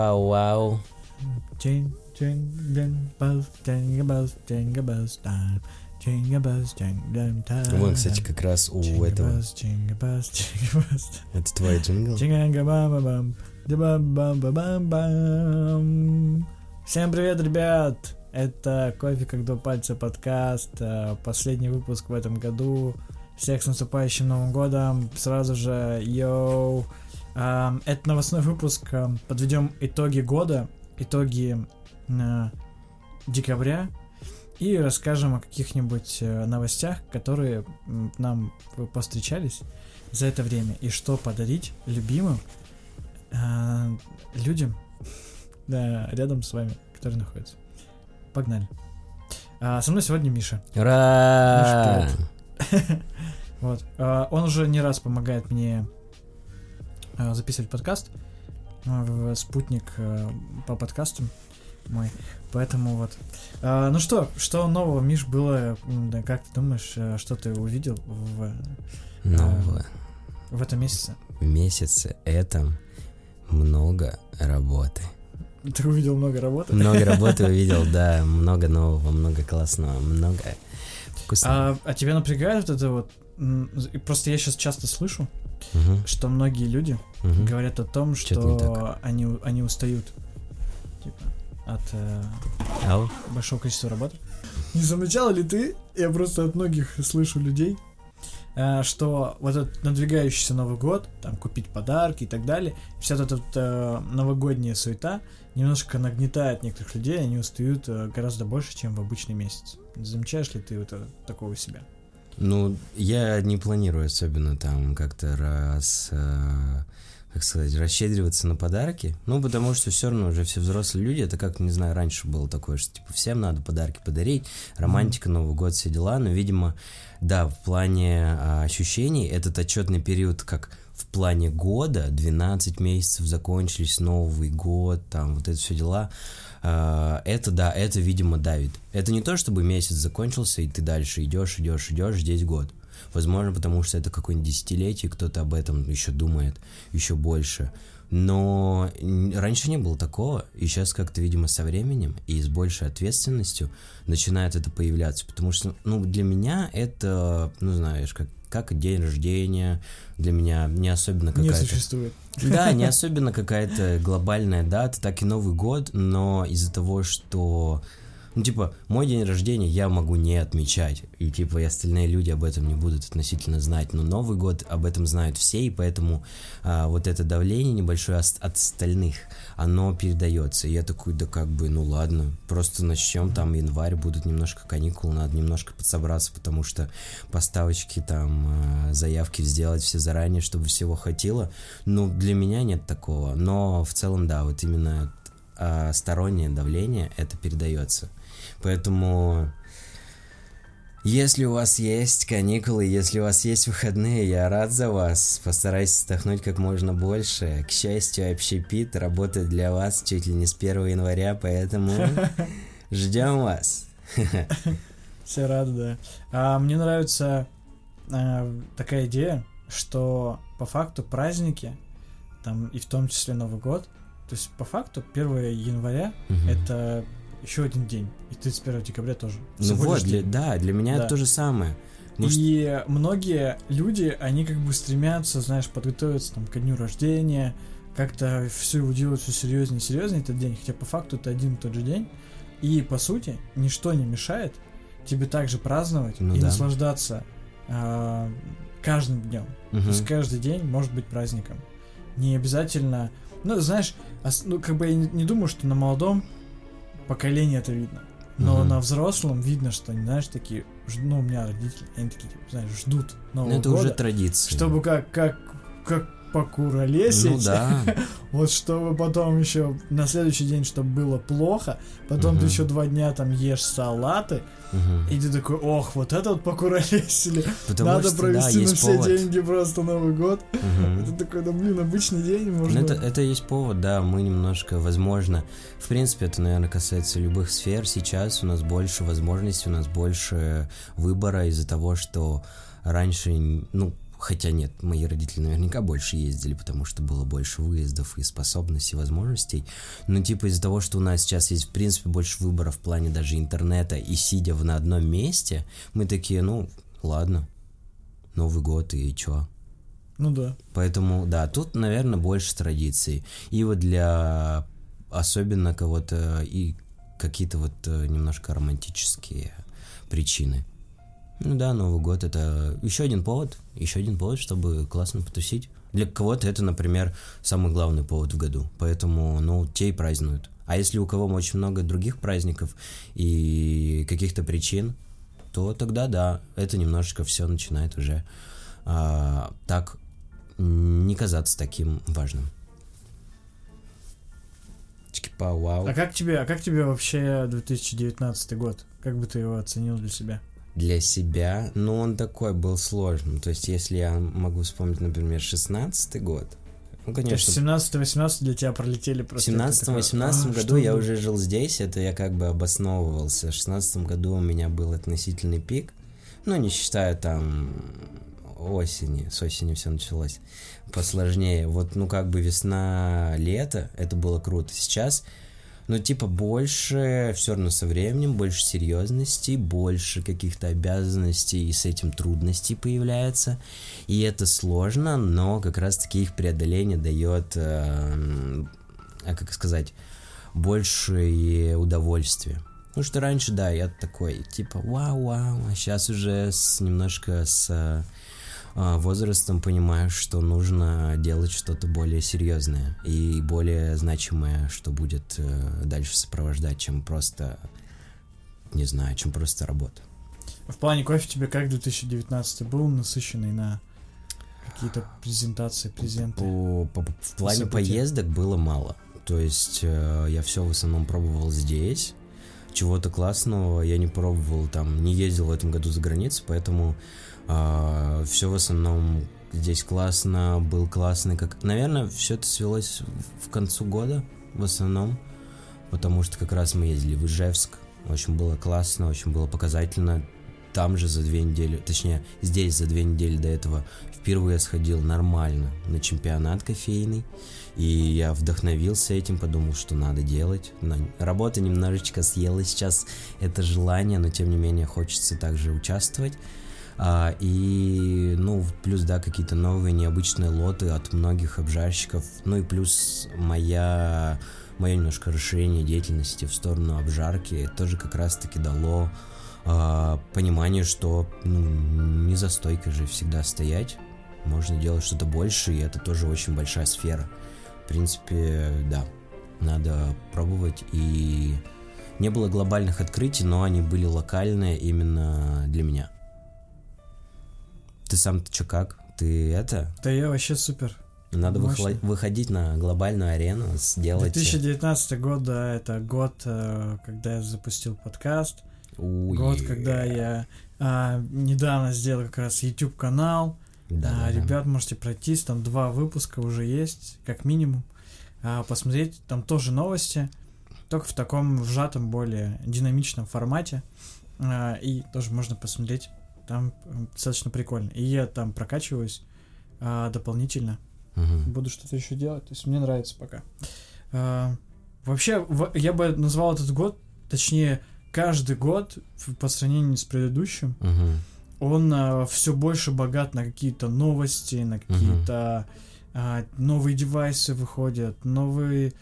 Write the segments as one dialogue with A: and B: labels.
A: Пау-вау.
B: Jingle, jingle bells, jingle bells, jingle bells time. Jingle bells, jingle time.
A: Вон, кстати, как раз у
B: Jingle
A: этого.
B: jingle jingle.
A: Это твой джингл?
B: Всем привет, ребят! Это Кофе как два пальца подкаст. э, Последний выпуск в этом году. Всех с наступающим Новым годом. Сразу же, йоу. Ам, Это новостной выпуск. ам, Подведем итоги года, итоги э, декабря и расскажем о каких-нибудь э, новостях, которые нам повстречались за это время и что подарить любимым э, людям рядом с вами, которые находятся. Погнали. А, со мной сегодня Миша.
A: Ура!
B: Вот. А, он уже не раз помогает мне записывать подкаст. а, в спутник а, по подкастам мой. Поэтому вот. А, ну что, что нового, Миш, было? Да, как ты думаешь, что ты увидел в,
A: Нового
B: в этом месяце?
A: месяца это много работы.
B: Ты увидел много работы?
A: Много работы увидел, да, много нового, много классного, много вкусного.
B: А, а тебя напрягает вот это вот? Просто я сейчас часто слышу,
A: Мгм,
B: что многие люди
A: мгм.
B: говорят о том, что они, они устают типа, от э,
A: Ау.
B: большого количества работы. Не замечал ли ты, я просто от многих слышу людей, э, что вот этот надвигающийся Новый год, там купить подарки и так далее, вся эта э, новогодняя суета немножко нагнетает некоторых людей, они устают э, гораздо больше, чем в обычный месяц. Замечаешь ли ты вот это, такого у себя?
A: Ну, я не планирую особенно там как-то раз, э, как сказать, расщедриваться на подарки. Ну, потому что все равно уже все взрослые люди. Это как, не знаю, раньше было такое, что типа всем надо подарки подарить, романтика, Новый год, все дела. Но, видимо, да, в плане а, ощущений этот отчетный период, как в плане года, 12 месяцев закончились, Новый год, там вот это все дела. А, это да, это, видимо, давит. Это не то, чтобы месяц закончился, и ты дальше идешь, идешь, идешь, здесь год. Возможно, потому что это какое-нибудь десятилетие, кто-то об этом еще думает еще больше. Но раньше не было такого, и сейчас как-то, видимо, со временем и с большей ответственностью начинает это появляться. Потому что, ну, для меня это, ну, знаешь, как, как день рождения, для меня не особенно
B: Не
A: какая-то...
B: существует.
A: Да, не особенно какая-то глобальная дата, так и Новый год, но из-за того, что, ну, типа, мой день рождения я могу не отмечать, и, типа, и остальные люди об этом не будут относительно знать, но Новый год об этом знают все, и поэтому а, вот это давление небольшое ос- от остальных, оно передается, и я такой, да как бы, ну ладно, просто начнем, там, январь, будут немножко каникулы, надо немножко подсобраться, потому что поставочки, там, а, заявки сделать все заранее, чтобы всего хватило, ну, для меня нет такого, но в целом, да, вот именно а, стороннее давление, это передается. Поэтому, если у вас есть каникулы, если у вас есть выходные, я рад за вас. Постарайтесь отдохнуть как можно больше. К счастью, общепит работает для вас чуть ли не с 1 января, поэтому ждем вас.
B: Все рады, да. А, мне нравится а, такая идея, что по факту праздники, там и в том числе Новый год, то есть по факту 1 января
A: Мгм.
B: это еще один день, и 31 декабря тоже.
A: Ну вот, для- да, для меня
B: Да.
A: это то же самое. Что-
B: И многие люди, они как бы стремятся, знаешь, подготовиться там ко дню рождения, как-то все делать все серьезнее и серьезнее этот день, хотя по факту это один и тот же день. И по сути ничто не мешает тебе также праздновать
A: Ну
B: и
A: да.
B: наслаждаться а, каждым днем.
A: Мгм.
B: То есть каждый день может быть праздником. Не обязательно. Ну, знаешь, ос- ну, как бы я не, не думаю, что на молодом поколении это видно. Но
A: Мгм.
B: на взрослом видно, что они, знаешь, такие, ну, у меня родители, они такие, типа, знаешь, ждут Нового
A: Ну, это
B: года,
A: уже традиция.
B: чтобы как, как, как покуролесить,
A: Ну да.
B: вот чтобы потом еще на следующий день, чтобы было плохо, потом ты
A: Мгм.
B: еще два дня там ешь салаты,
A: Мгм.
B: и ты такой, ох, вот это вот покуролесили,
A: Потому
B: надо
A: что, да,
B: провести на
A: есть
B: все
A: повод.
B: деньги просто Новый год.
A: Мгм.
B: Это такой, да блин, обычный день,
A: Ну,
B: можно...
A: это, это есть повод, да, мы немножко, возможно, в принципе, это, наверное, касается любых сфер. Сейчас у нас больше возможностей, у нас больше выбора из-за того, что раньше, ну, Хотя нет, мои родители наверняка больше ездили, потому что было больше выездов и способностей, возможностей. Но типа из-за того, что у нас сейчас есть в принципе больше выбора в плане даже интернета и сидя в на одном месте, мы такие, ну, ладно, Новый год и чё?
B: Ну да.
A: Поэтому, да, тут, наверное, больше традиций. И вот для особенно кого-то и какие-то вот э, немножко романтические причины. Ну да, Новый год это еще один повод, еще один повод, чтобы классно потусить. Для кого-то это, например, самый главный повод в году, поэтому, ну, те и празднуют. А если у кого очень много других праздников и каких-то причин, то тогда да, это немножечко все начинает уже а, так не казаться таким важным. Чики-па, вау.
B: А как тебе, а как тебе вообще 2019 год? Как бы ты его оценил для себя?
A: Для себя, ну, он такой был сложным. То есть, если я могу вспомнить, например, 16 год, ну,
B: То есть
A: конечно,
B: 17-18 для тебя пролетели
A: в
B: просто. такое,
A: 17-18
B: а,
A: году я
B: было?
A: уже жил здесь, это я как бы обосновывался. В 16 году у меня был относительный пик, ну, не считая там осени, с осени все началось посложнее. Вот, ну, как бы весна, лето, это было круто. Сейчас, ну, типа, больше, все равно со временем, больше серьезности, больше каких-то обязанностей, и с этим трудностей появляется. И это сложно, но как раз-таки их преодоление дает, э, а как сказать, большее удовольствие. Ну что раньше, да, я такой, типа, вау-вау, а сейчас уже с, немножко с возрастом понимаю, что нужно делать что-то более серьезное и более значимое, что будет э, дальше сопровождать, чем просто, не знаю, чем просто работа.
B: В плане кофе тебе как 2019 был насыщенный на какие-то презентации, презенты?
A: По- по- в плане
B: События.
A: поездок было мало. То есть э, я все в основном пробовал здесь. Чего-то классного я не пробовал, там, не ездил в этом году за границу, поэтому все в основном здесь классно, был классный, как... Наверное, все это свелось в концу года, в основном, потому что как раз мы ездили в Ижевск, очень было классно, очень было показательно. Там же за две недели, точнее, здесь за две недели до этого впервые сходил нормально на чемпионат кофейный. И я вдохновился этим, подумал, что надо делать. Но работа немножечко съела сейчас это желание, но тем не менее хочется также участвовать. А, и, ну, плюс, да, какие-то новые необычные лоты от многих обжарщиков. Ну и плюс моя, мое немножко расширение деятельности в сторону обжарки тоже как раз-таки дало а, понимание, что ну, не за стойкой же всегда стоять. Можно делать что-то больше, и это тоже очень большая сфера. В принципе, да, надо пробовать. И не было глобальных открытий, но они были локальные именно для меня. Ты сам-то чё как? Ты это?
B: Да я вообще супер.
A: Надо выхла- выходить на глобальную арену, сделать...
B: 2019 год, да, это год, э, когда я запустил подкаст.
A: Уе.
B: Год, когда я а, недавно сделал как раз YouTube канал.
A: Да,
B: А, ребят, можете пройтись, там два выпуска уже есть, как минимум. А, посмотреть, там тоже новости, только в таком сжатом, более динамичном формате. А, и тоже можно посмотреть, там достаточно прикольно. И я там прокачиваюсь а, дополнительно.
A: Мгм.
B: Буду что-то еще делать, то есть мне нравится пока. А, вообще, я бы назвал этот год, точнее, каждый год по сравнению с предыдущим,
A: Мгм.
B: он все больше богат на какие-то новости, на какие-то а, новые девайсы выходят, новые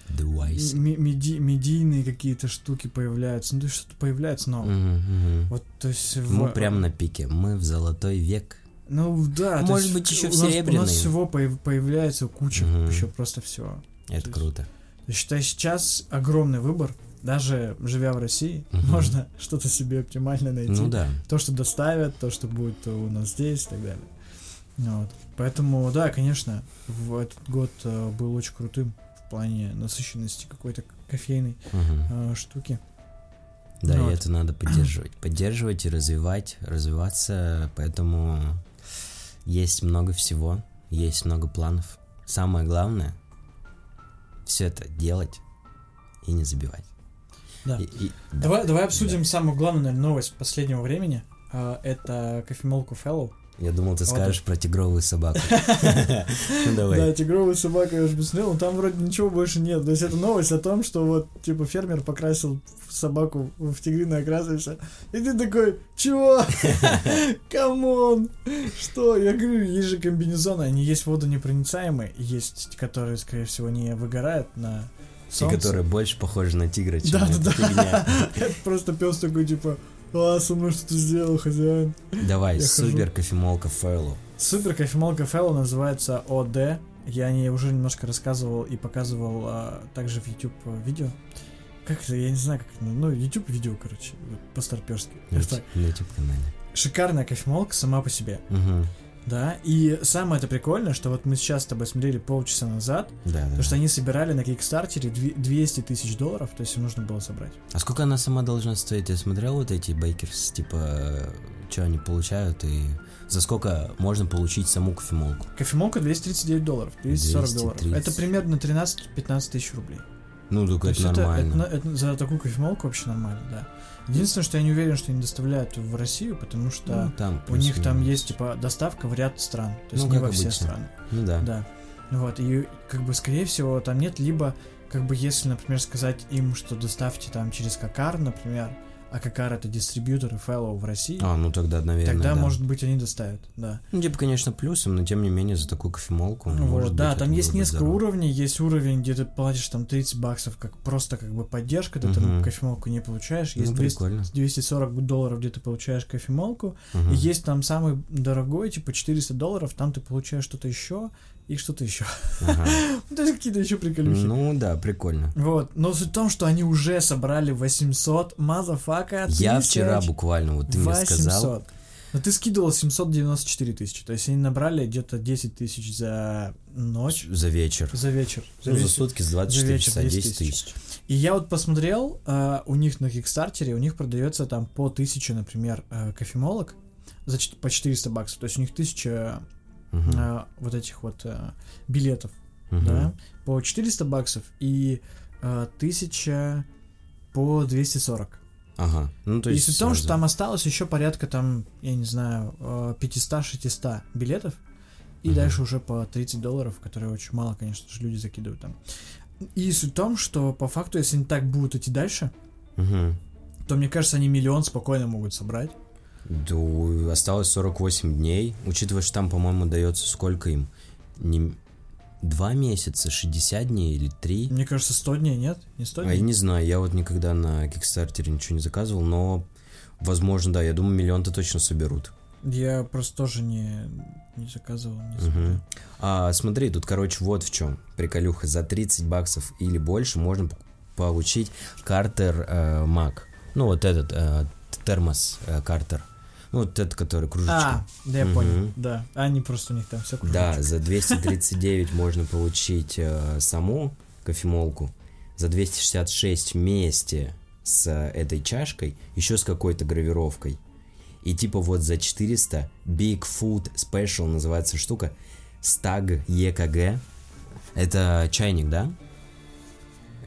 B: меди- медийные какие-то штуки появляются, ну то есть что-то появляется новое.
A: Мгм, мгм.
B: Вот, то есть... в-
A: Мы прям на пике. Мы в золотой век.
B: Ну да,
A: Может быть, еще в
B: нас- У нас
A: серебряный.
B: всего появ- появляется куча,
A: Мгм.
B: еще просто всего.
A: Это
B: То
A: круто.
B: Я считаю, сейчас огромный выбор. Даже живя в России,
A: Мгм.
B: можно что-то себе оптимально найти.
A: Ну да.
B: То, что доставят, то, что будет у нас здесь и так далее. Вот. Поэтому, да, конечно, в этот год э, был очень крутым в плане насыщенности какой-то кофейной
A: Мгм.
B: э, штуки.
A: Да,
B: Ну
A: и
B: вот.
A: это надо поддерживать. Поддерживать и развивать, развиваться. Поэтому есть много всего, есть много планов. Самое главное все это делать и не забивать.
B: Да.
A: И- и-
B: Давай, давай обсудим самую главную наверное, новость последнего времени. А, Это кофемолку Fellow.
A: Я думал, ты
B: Вот
A: скажешь про тигровую собаку. Ну
B: Да,
A: давай.
B: тигровую собаку я уже посмотрел, но там вроде ничего больше нет. То есть это новость о том, что вот, типа, фермер покрасил собаку в тигриный окрас и. И ты такой, чего? Come on! Что? Я говорю, есть же комбинезоны, они есть водонепроницаемые, есть, которые, скорее всего, не выгорают на
A: И
B: солнце.
A: которые больше похожи на тигра, чем
B: Да, да,
A: фигня.
B: Это просто пес такой, типа, а, со мной что-то сделал, хозяин.
A: Давай,
B: Я хожу.
A: супер кофемолка Fellow.
B: Супер кофемолка Fellow называется Ode. Я о ней уже немножко рассказывал и показывал а, также в YouTube видео. Как это, я не знаю, как это, ну, YouTube видео, короче, по-старперски.
A: На
B: Это
A: на YouTube-канале.
B: Шикарная кофемолка сама по себе,
A: Мгм.
B: Да, и самое это прикольное, что вот мы сейчас с тобой смотрели полчаса назад,
A: Да, да.
B: что они собирали на Кикстартере дви- 200 тысяч долларов, то есть им нужно было собрать.
A: А сколько она сама должна стоить? Я смотрел вот эти бейкерс, типа, что они получают и за сколько можно получить саму кофемолку?
B: Кофемолка 239 долларов, 240 долларов.
A: 230.
B: Это примерно 13-15 тысяч рублей.
A: Ну,
B: То
A: только это
B: это,
A: нормально.
B: это- это за такую кофемолку вообще нормально, да. Единственное, что я не уверен, что они доставляют в Россию, потому что
A: Ну, там
B: у них там есть типа доставка в ряд стран, то есть
A: Ну,
B: не во все
A: обычно.
B: страны.
A: Ну да.
B: Да. Вот, и как бы, скорее всего, там нет либо, как бы, если, например, сказать им, что доставьте там через Какар, например, а Какар это дистрибьютор и фэллоу в России,
A: А, ну тогда, наверное,
B: тогда,
A: да.
B: может быть, они доставят, да.
A: Ну, типа, конечно, плюсом, но тем не менее за такую кофемолку,
B: Вот,
A: может
B: да,
A: быть,
B: там есть несколько
A: здорово.
B: уровней. Есть уровень, где ты платишь там 30 баксов, как просто как бы поддержка, ты там
A: Мгм.
B: кофемолку не получаешь.
A: Ну,
B: Есть 200
A: прикольно.
B: 240 долларов, где ты получаешь кофемолку.
A: Мгм.
B: И есть там самый дорогой, типа 400 долларов, там ты получаешь что-то еще и что-то еще.
A: Ага.
B: То есть какие-то еще приколюхи.
A: Ну да, прикольно.
B: Вот, но суть в том, что они уже собрали 800 motherfucker
A: Я вчера буквально, вот ты мне сказал,
B: Но ты скидывал 794 тысячи, то есть они набрали где-то 10 тысяч за ночь,
A: за вечер.
B: за вечер. За
A: Ну, за сутки с 24
B: вечер
A: часа
B: 10
A: 10
B: тысяч.
A: тысяч.
B: И я вот посмотрел, а, у них на Кикстартере, у них продается там по 1000, например, а, кофемолок за по 400 баксов. То есть у них 1000 А, вот этих вот а, билетов,
A: Мгм.
B: да, по 400 баксов и а, 1000 по 240.
A: Ага. Ну, то
B: и
A: есть
B: суть в том, что там осталось еще порядка там, я не знаю, а, 500-600 билетов, и
A: Мгм.
B: дальше уже по 30 долларов, которые очень мало, конечно же, люди закидывают там. И суть в том, что по факту, если они так будут идти дальше,
A: Мгм.
B: то мне кажется, они миллион спокойно могут собрать.
A: Да, осталось 48 дней, учитывая, что там, по-моему, дается сколько им? Не... Два месяца, 60 дней или три?
B: Мне кажется, 100 дней, нет? Не 100
A: А я
B: дней?
A: не знаю, я вот никогда на Кикстартере ничего не заказывал, но, возможно, да, я думаю, миллион-то точно соберут.
B: Я просто тоже не, не заказывал. Не смотрел.
A: А, смотри, тут, короче, вот в чем приколюха. За 30 баксов или больше можно получить картер э, Mac. Ну, вот этот э, термос э, картер. Ну, вот этот, который кружечка.
B: А, да я
A: Мгм.
B: понял, да. Они просто у них там все
A: Да, за 239 можно получить э, саму кофемолку, за 266 вместе с э, этой чашкой, еще с какой-то гравировкой. И типа вот за 400 Bigfoot Special называется штука, Stag EKG. Это чайник, да?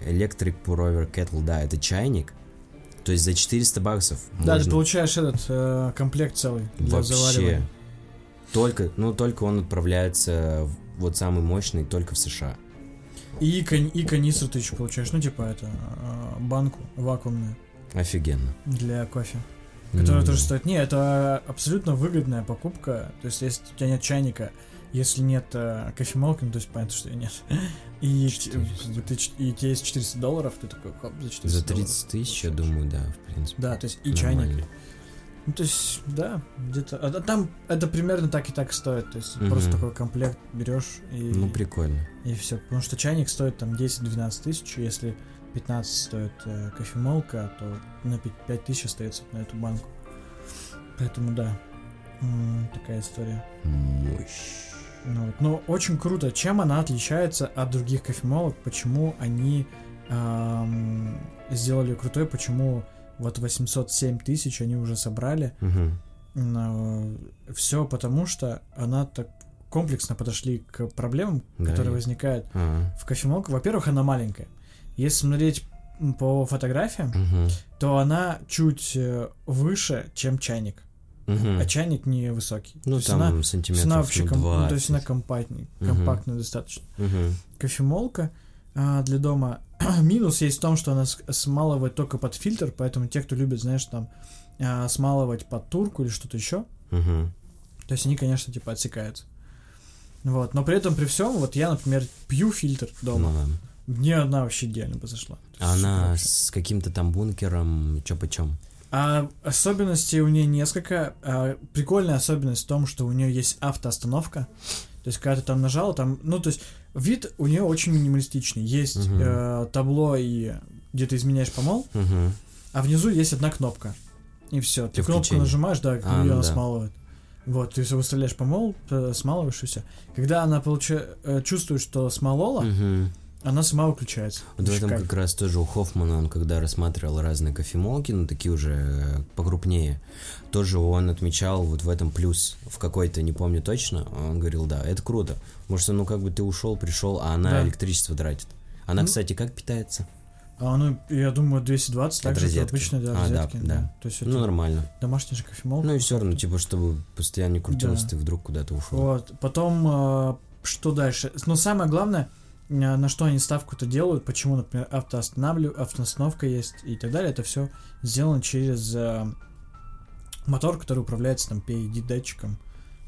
A: Electric Pour-Over Kettle, да, это чайник. То есть за 400 баксов
B: Да, ты
A: можно
B: получаешь этот э, комплект целый для
A: Вообще.
B: заваривания.
A: только, ну только он отправляется вот самый мощный только в США.
B: И, кан- и канистру ты еще получаешь, ну типа это, э, банку вакуумную
A: Офигенно.
B: для кофе, которая
A: Ну,
B: тоже стоит. Не, это абсолютно выгодная покупка. То есть, если у тебя нет чайника, если нет э, кофемолки, ну то есть понятно, что ее нет. И, ч-
A: 400.
B: ты и у тебя есть 400 долларов, ты такой, хоп, за 400
A: За
B: долларов
A: 30 тысяч, я думаю, да, в принципе.
B: Да, то есть и
A: Нормально.
B: чайник. Ну, то есть, да, где-то. А, а там это примерно так и так стоит. То есть
A: Мгм.
B: просто такой комплект берешь и,
A: Ну, прикольно.
B: и все. Потому что чайник стоит там 10-12 тысяч, если 15 стоит э, кофемолка, то на 5 тысяч остается на эту банку. Поэтому да, м, такая история.
A: Мощь.
B: Ну. Но очень круто, чем она отличается от других кофемолок, почему они ам, сделали крутой, почему вот 807 тысяч они уже собрали.
A: Мгм.
B: Все потому, что она так комплексно подошли к проблемам,
A: Да,
B: которые
A: и-
B: возникают
A: А,
B: в кофемолке. Во-первых, она маленькая. Если смотреть по фотографиям,
A: мгм.
B: то она чуть э, выше, чем чайник.
A: Мгм.
B: а чайник невысокий.
A: Ну,
B: то
A: там
B: она,
A: сантиметров
B: она
A: ну,
B: вообще ну,
A: 20.
B: то есть она компактней,
A: Мгм.
B: компактная достаточно.
A: Мгм.
B: Кофемолка а, для дома. Минус есть в том, что она смалывает только под фильтр, поэтому те, кто любит, знаешь, там а, смалывать под турку или что-то еще,
A: Мгм.
B: то есть они, конечно, типа отсекаются. Вот, но при этом при всем, вот я, например, пью фильтр дома,
A: Ну да.
B: мне одна вообще идеально подошла. То
A: А она с каким-то там бункером, чё почем?
B: А особенностей у нее несколько. А, прикольная особенность в том, что у нее есть автоостановка. То есть, когда ты там нажал, там, ну, то есть, вид у нее очень минималистичный. Есть
A: Мгм.
B: э, табло и где ты изменяешь помол,
A: Мгм.
B: а внизу есть одна кнопка. И все. Ты
A: Для
B: кнопку
A: включения.
B: нажимаешь, да,
A: А,
B: ее
A: ну да.
B: смалывает. Вот, ты выставляешь помол, э, смалываешь и все. Когда она получа... э, чувствует, что смолола,
A: Мгм.
B: Она сама выключается.
A: Вот в этом как раз тоже у Хоффмана, он когда рассматривал разные кофемолки, ну такие уже э, покрупнее, тоже он отмечал вот в этом плюс, в какой-то, не помню точно, он говорил, да, это круто, потому что, ну как бы ты ушел, пришел, а она
B: Да.
A: электричество тратит. Она,
B: Ну,
A: кстати, как питается?
B: А ну, я думаю, 220, так же, как обычно, да,
A: А, да,
B: розетки,
A: да.
B: То есть это
A: Ну, нормально.
B: домашняя же кофемолка.
A: Ну и все равно, типа, чтобы постоянно не крутилось,
B: Да.
A: ты вдруг куда-то ушел.
B: Вот. Потом, э, что дальше? Но самое главное, на что они ставку-то делают, почему, например, автоостанавливаю, автоостановка есть и так далее, это все сделано через э, мотор, который управляется там PID-датчиком.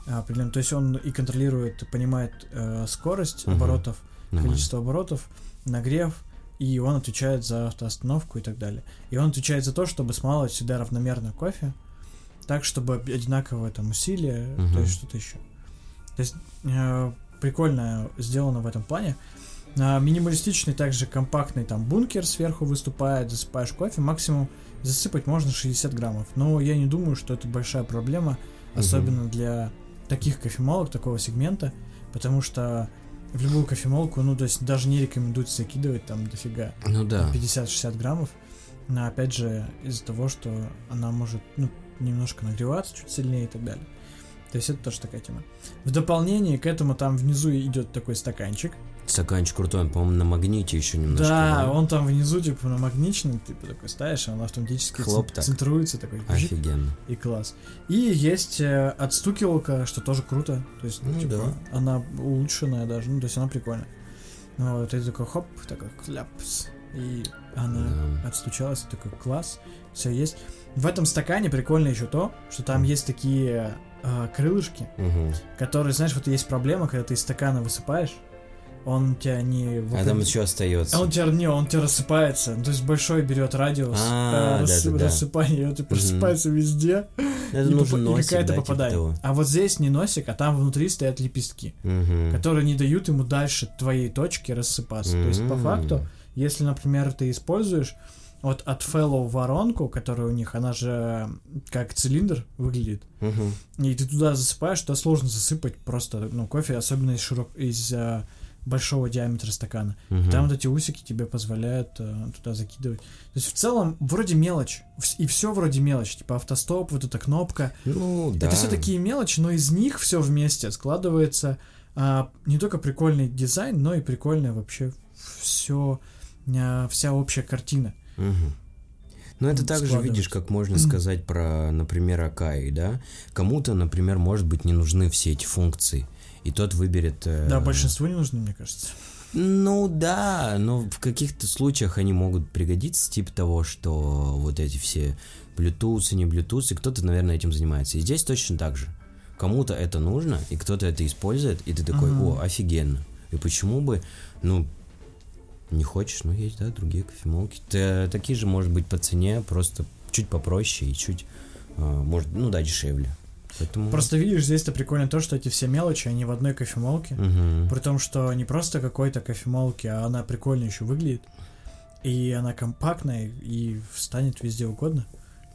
B: определенным. То есть он и контролирует, понимает э, скорость
A: Мгм.
B: оборотов,
A: Нормально.
B: количество оборотов, нагрев, и он отвечает за автоостановку и так далее. И он отвечает за то, чтобы смалывать всегда равномерно кофе, так, чтобы одинаковое там усилие,
A: Мгм.
B: то есть что-то еще. То есть э, прикольно сделано в этом плане. А, минималистичный, также компактный там бункер сверху выступает, засыпаешь кофе, максимум засыпать можно 60 граммов. Но я не думаю, что это большая проблема, особенно для таких кофемолок, такого сегмента, потому что в любую кофемолку, ну, то есть даже не рекомендуется закидывать там дофига,
A: Ну да.
B: там 50-60 граммов, но опять же из-за того, что она может, ну, немножко нагреваться чуть сильнее и так далее. То есть это тоже такая тема. В дополнение к этому там внизу идет такой стаканчик.
A: Стаканчик крутой, он, по-моему, на магните еще немножко.
B: да, он там внизу типа намагничный, ты такой ставишь, он автоматически
A: Хлоп
B: цен-
A: так.
B: центруется такой. бжик,
A: Офигенно.
B: И класс. И есть э, отстукивалка, что тоже круто. То есть, ну,
A: Ну
B: типа,
A: да.
B: она улучшенная даже, ну, то есть она прикольная. Ну, Вот, и ты такой хоп, такой кляпс. И она
A: Да.
B: отстучалась, такой класс, все есть. В этом стакане прикольно еще то, что там есть такие э, крылышки,
A: Мгм.
B: которые, знаешь, вот есть проблема, когда ты из стакана высыпаешь, он тебя не...
A: А там еще остается.
B: А он тебя, не, он тебя рассыпается. То есть большой берет радиус
A: А,
B: э, рассып-
A: да-да-да.
B: рассыпания, и он типа рассыпается везде.
A: Это
B: и,
A: нужен
B: и
A: носик,
B: какая-то
A: да, типа
B: попадает.
A: того.
B: а вот здесь не носик, а там внутри стоят лепестки,
A: Мгм.
B: которые не дают ему дальше твоей точки рассыпаться. То есть, по факту, если, например, ты используешь вот от Fellow воронку, которая у них, она же как цилиндр выглядит,
A: Мгм.
B: и ты туда засыпаешь, туда сложно засыпать просто, ну, кофе, особенно из, широк... из а, большого диаметра стакана.
A: Мгм.
B: Там вот эти усики тебе позволяют э, туда закидывать. То есть в целом вроде мелочь. И все вроде мелочь. Типа автостоп, вот эта кнопка.
A: Ну, да.
B: Это все такие мелочи, но из них все вместе складывается а, не только прикольный дизайн, но и прикольная вообще все, вся общая картина.
A: Мгм. Ну, это
B: М,
A: также, видишь, как можно сказать про, например, Акаи, да? Кому-то, например, может быть, не нужны все эти функции, и тот выберет... э,
B: Да, большинству не нужны, мне кажется.
A: Ну да, но в каких-то случаях они могут пригодиться, типа того, что вот эти все Bluetooth, не Bluetooth, и кто-то, наверное, этим занимается. И здесь точно так же. Кому-то это нужно, и кто-то это использует, и ты такой,
B: Мгм.
A: о, офигенно. И почему бы, ну, не хочешь, ну, есть, да, другие кофемолки. Т- такие же, может быть, по цене, просто чуть попроще и чуть, а, может, ну да, дешевле. Поэтому...
B: Просто видишь, здесь-то прикольно то, что эти все мелочи, они в одной кофемолке.
A: Мгм.
B: При том, что не просто какой-то кофемолки, а она прикольно еще выглядит. И она компактная и встанет везде угодно.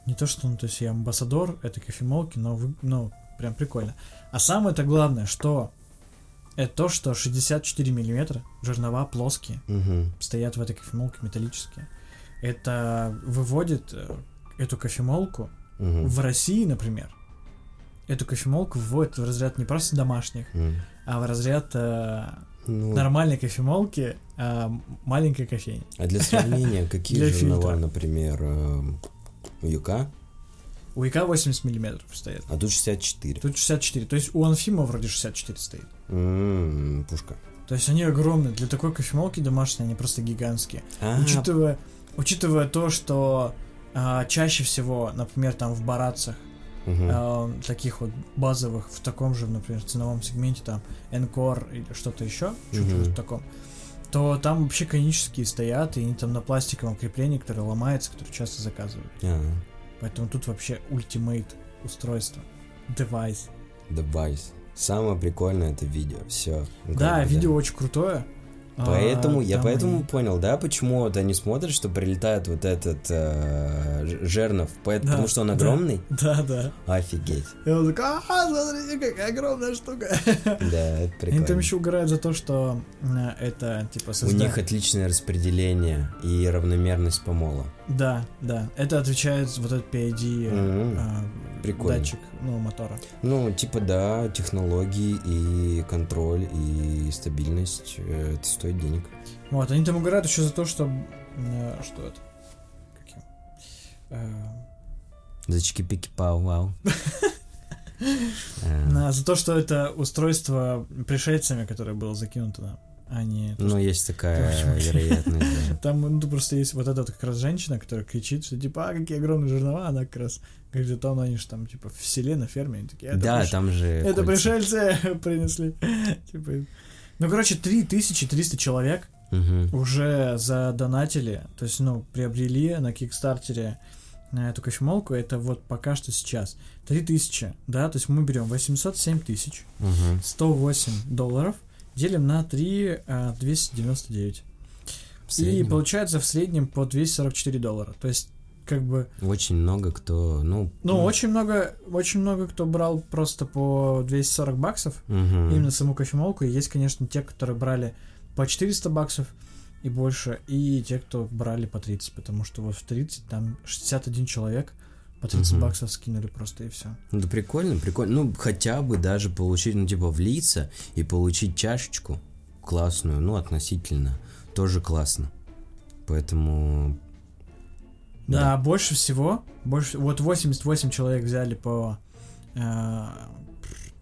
B: Не то, что, ну, то есть я амбассадор этой кофемолки, но, вы- ну, прям прикольно. А самое-то главное, что это то, что 64 миллиметра, жернова плоские,
A: Мгм.
B: стоят в этой кофемолке металлические. Это выводит э, эту кофемолку
A: Мгм.
B: в России, например. Эту кофемолку вводит в разряд не просто домашних,
A: Мгм.
B: а в разряд э,
A: Ну,
B: нормальной кофемолки, а маленькой кофейни.
A: А для сравнения, какие жернова, например, эм, Юка?
B: У ИК 80 миллиметров стоит.
A: А тут 64.
B: Тут 64. То есть у Анфима вроде 64 стоит.
A: М, Пушка.
B: То есть они огромные. Для такой кофемолки домашней они просто гигантские.
A: А,
B: Учитывая, учитывая то, что а, чаще всего, например, там в барацах,
A: мгм.
B: а, таких вот базовых, в таком же, например, ценовом сегменте, там, Encore или что-то еще, чуть-чуть
A: Мгм.
B: в таком, то там вообще конические стоят, и они там на пластиковом креплении, которое ломается, которое часто заказывают.
A: А,
B: Поэтому тут вообще ultimate устройство. Девайс.
A: Device. Самое прикольное это видео. Все.
B: Да, видео очень крутое.
A: Поэтому,
B: А,
A: я поэтому
B: и-
A: понял, да, почему вот они смотрят, что прилетает вот этот э, Жернов, по-
B: Да,
A: потому что он огромный?
B: Да, да.
A: Офигеть.
B: И он такой, а, смотрите, какая огромная штука.
A: Да, это
B: Они
A: прикольно.
B: там еще угорают за то, что э, это, типа,
A: У
B: созда-
A: них отличное распределение и равномерность помола.
B: Да, да. Это отвечает вот этот PID а,
A: Прикольно.
B: датчик, ну, мотора.
A: Ну, типа, да, технологии и контроль и стабильность, э, это стоит денег.
B: Вот, они там угорают еще за то, что... э, что это? Каким? Э,
A: За чики-пики пау-вау. Э,
B: на- за то, что это устройство пришельцами, которое было закинуто а не... то,
A: Ну,
B: что-
A: есть такая
B: Короче,
A: вероятность, да.
B: Там ну, просто есть вот эта как раз женщина, которая кричит, что типа, а, какие огромные жернова, она как раз говорит, о том, они же там, типа, в селе, на ферме, они такие,
A: Да,
B: приш-
A: там же
B: Это
A: кольца.
B: пришельцы принесли. Типа, ну, короче, 3300 человек
A: Мгм.
B: уже задонатили, то есть, ну, приобрели на Кикстартере э, эту кофемолку, это вот пока что сейчас. 3000, да, то есть мы берем 807 тысяч,
A: Мгм.
B: 108 долларов, делим на 3, э, 299.
A: В
B: И получается в среднем по 244 доллара. То есть, как бы,
A: Очень много кто, ну...
B: ну, очень много, очень много кто брал просто по 240 баксов,
A: мгм.
B: именно саму кофемолку. И есть, конечно, те, которые брали по 400 баксов и больше, и те, кто брали по 30, потому что вот в 30 там 61 человек по 30
A: Мгм.
B: баксов скинули просто и все.
A: Ну, да прикольно, прикольно. Ну, хотя бы даже получить, ну, типа, влиться и получить чашечку классную, ну, относительно, тоже классно. Поэтому...
B: Да, больше всего, больше, вот 88 человек взяли по, э,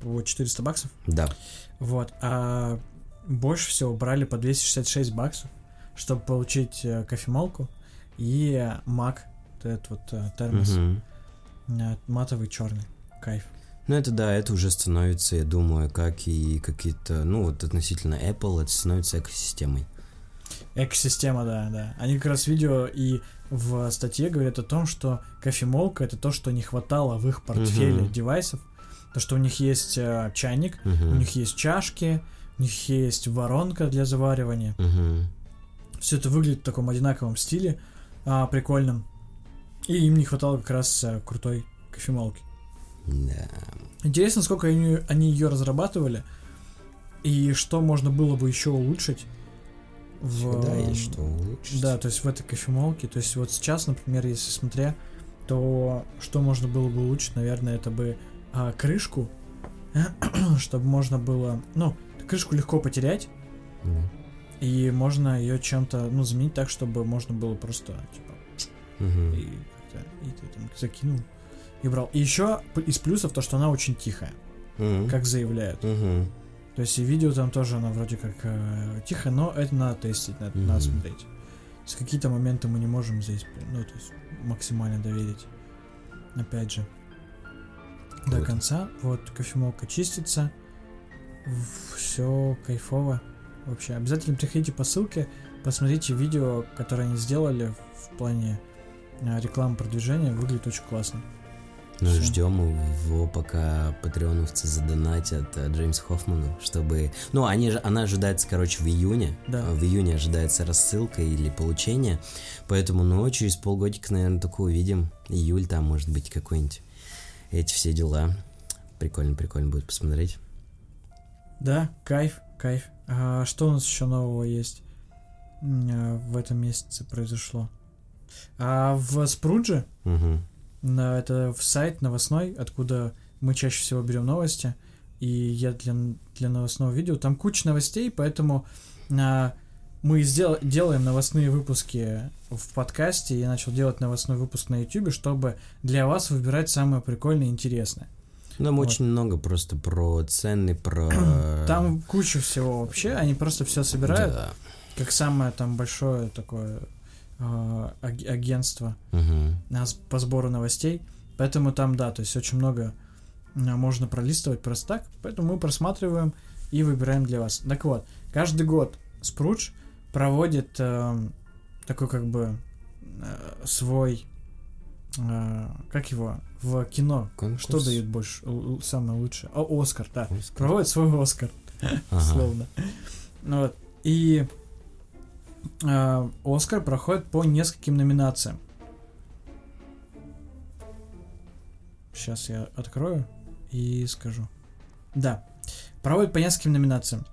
B: по 400 баксов,
A: Да.
B: вот, а больше всего брали по 266 баксов, чтобы получить э, кофемолку и мак, этот вот э, термос, э, матовый черный, кайф.
A: Ну, это да, это уже становится, я думаю, как и какие-то, ну, вот относительно Apple, это становится экосистемой.
B: Экосистема, да, да. Они как раз в видео и в статье говорят о том, что кофемолка это то, что не хватало в их портфеле
A: Мгм.
B: девайсов. То, что у них есть э, чайник,
A: Мгм.
B: у них есть чашки, у них есть воронка для заваривания.
A: Мгм.
B: Все это выглядит в таком одинаковом стиле, а, прикольном. И им не хватало как раз э, крутой кофемолки.
A: Да.
B: Интересно, сколько они, они ее разрабатывали и что можно было бы еще улучшить. в-
A: Всегда есть что улучшить.
B: Да, то есть в этой кофемолке. То есть вот сейчас, например, если смотря, то что можно было бы улучшить, наверное, это бы а, крышку, чтобы можно было, ну, крышку легко потерять,
A: Да.
B: и можно ее чем-то, ну, заменить так, чтобы можно было просто, типа,
A: Мгм.
B: и как-то, и ты там закинул и брал. И еще из плюсов то, что она очень тихая,
A: Мгм.
B: как заявляют.
A: Мгм.
B: То есть и видео там тоже она вроде как э, тихо, но это надо тестить, надо,
A: Мгм.
B: надо смотреть. То есть какие-то моменты мы не можем здесь, ну, то есть максимально доверить. Опять же, до
A: Круто.
B: конца. Вот кофемолка чистится. Все кайфово. Вообще, обязательно приходите по ссылке, посмотрите видео, которое они сделали в плане э, рекламы продвижения. Выглядит очень классно.
A: Ну,
B: Всё.
A: ждем его, пока патреоновцы задонатят э, Джеймс Хоффману, чтобы... Ну, они, же- она ожидается, короче, в июне.
B: Да.
A: А В июне ожидается рассылка или получение. Поэтому, ну, через полгодика, наверное, только увидим. Июль там, может быть, какой-нибудь. Эти все дела. Прикольно, прикольно будет посмотреть.
B: Да, кайф, кайф. А что у нас еще нового есть а, в этом месяце произошло? А в Спрудже,
A: Мгм.
B: на, это в сайт новостной, откуда мы чаще всего берем новости, и я для, для новостного видео, там куча новостей, поэтому а, мы сдел- делаем новостные выпуски в подкасте. Я начал делать новостной выпуск на YouTube, чтобы для вас выбирать самое прикольное и интересное.
A: Там
B: Вот.
A: очень много просто про цены, про...
B: Там куча всего вообще, они просто все собирают,
A: Да.
B: как самое там большое такое э, аг- агентство с- по сбору новостей. Поэтому там, да, то есть очень много э, можно пролистывать просто так. Поэтому мы просматриваем и выбираем для вас. Так вот, каждый год Спрудж проводит э, такой как бы э, свой, э, как его, в кино.
A: Конкурс.
B: Что дают больше, самое лучшее? О, Оскар, да.
A: Оскар.
B: Проводит свой Оскар,
A: Ага.
B: словно. Вот. И э, Оскар проходит по нескольким номинациям. Сейчас я открою и скажу. Да. Проводит по нескольким номинациям.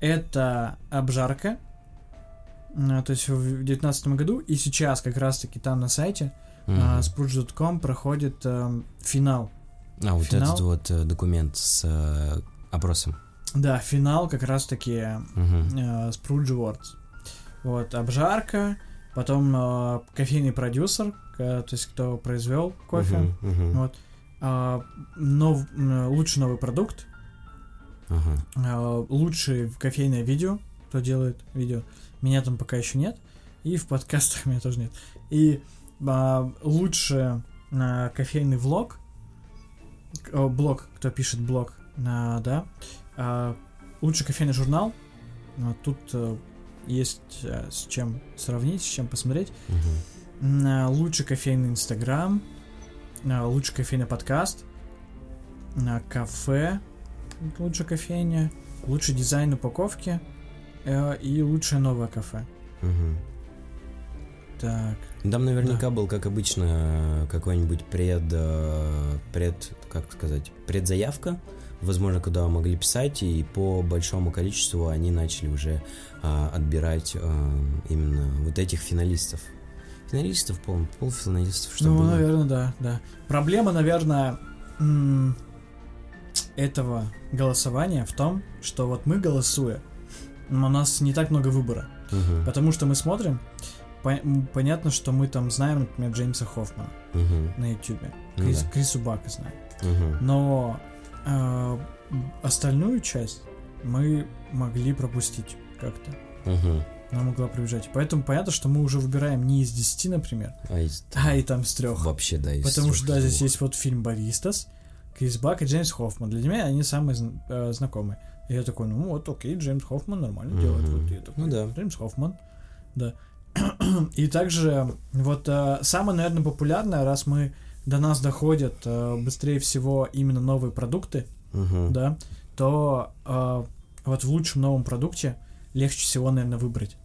B: Это обжарка. э, То есть в 2019 году и сейчас как раз-таки там на сайте э, spruge.com проходит э, финал.
A: А, вот
B: финал.
A: этот вот э, документ с э, опросом.
B: Да, финал как раз-таки
A: Мгм.
B: э, Spruge Awards. Вот, обжарка, потом э, кофейный продюсер, к- то есть кто произвел кофе.
A: Мгм, мгм.
B: Вот. А, нов- м, лучший новый продукт,
A: Ага.
B: а, лучшее кофейное видео, кто делает видео. Меня там пока еще нет. И в подкастах меня тоже нет. И а, лучший а, кофейный влог, о, блог, кто пишет блог, а, да. А, лучший кофейный журнал. Тут э, есть э, с чем сравнить, с чем посмотреть. М, а, Лучший кофейный инстаграм, а, лучший кофейный подкаст, кафе, лучшая кофейня, лучший дизайн упаковки э, и лучшее новое кафе.
A: Мгм.
B: Так,
A: Там наверняка был, как обычно, какой-нибудь пред, э, пред, как сказать, предзаявка, возможно, куда вы могли писать, и по большому количеству они начали уже а, отбирать а, именно вот этих финалистов. Финалистов, пол, полуфиналистов, что
B: ну,
A: было.
B: наверное, да, да. Проблема, наверное, этого голосования в том, что вот мы голосуя, м, у нас не так много выбора.
A: Мгм,
B: Потому что мы смотрим, по- понятно, что мы там знаем, например, Джеймса Хоффмана
A: мгм,
B: на Ютубе,
A: Ну
B: Крис,
A: да.
B: Крису Бака знаем.
A: мгм.
B: Но э, остальную часть мы могли пропустить как-то.
A: Мгм.
B: Она могла пробежать. Поэтому понятно, что мы уже выбираем не из 10, например,
A: А из-
B: а и там с трех.
A: Вообще, да, из
B: Потому что да, здесь есть вот фильм «Баристас», Крис Бак и Джеймс Хоффман. Для меня они самые э, знакомые. И я такой, ну вот, окей, Джеймс Хоффман нормально делает.
A: Мгм.
B: Вот я такой,
A: Ну да.
B: Джеймс Хоффман, да. И также вот э, самое, наверное, популярное, раз мы до нас доходят э, быстрее всего именно новые продукты,
A: Мгм.
B: да, то э, вот в лучшем новом продукте легче всего, наверное, выбрать.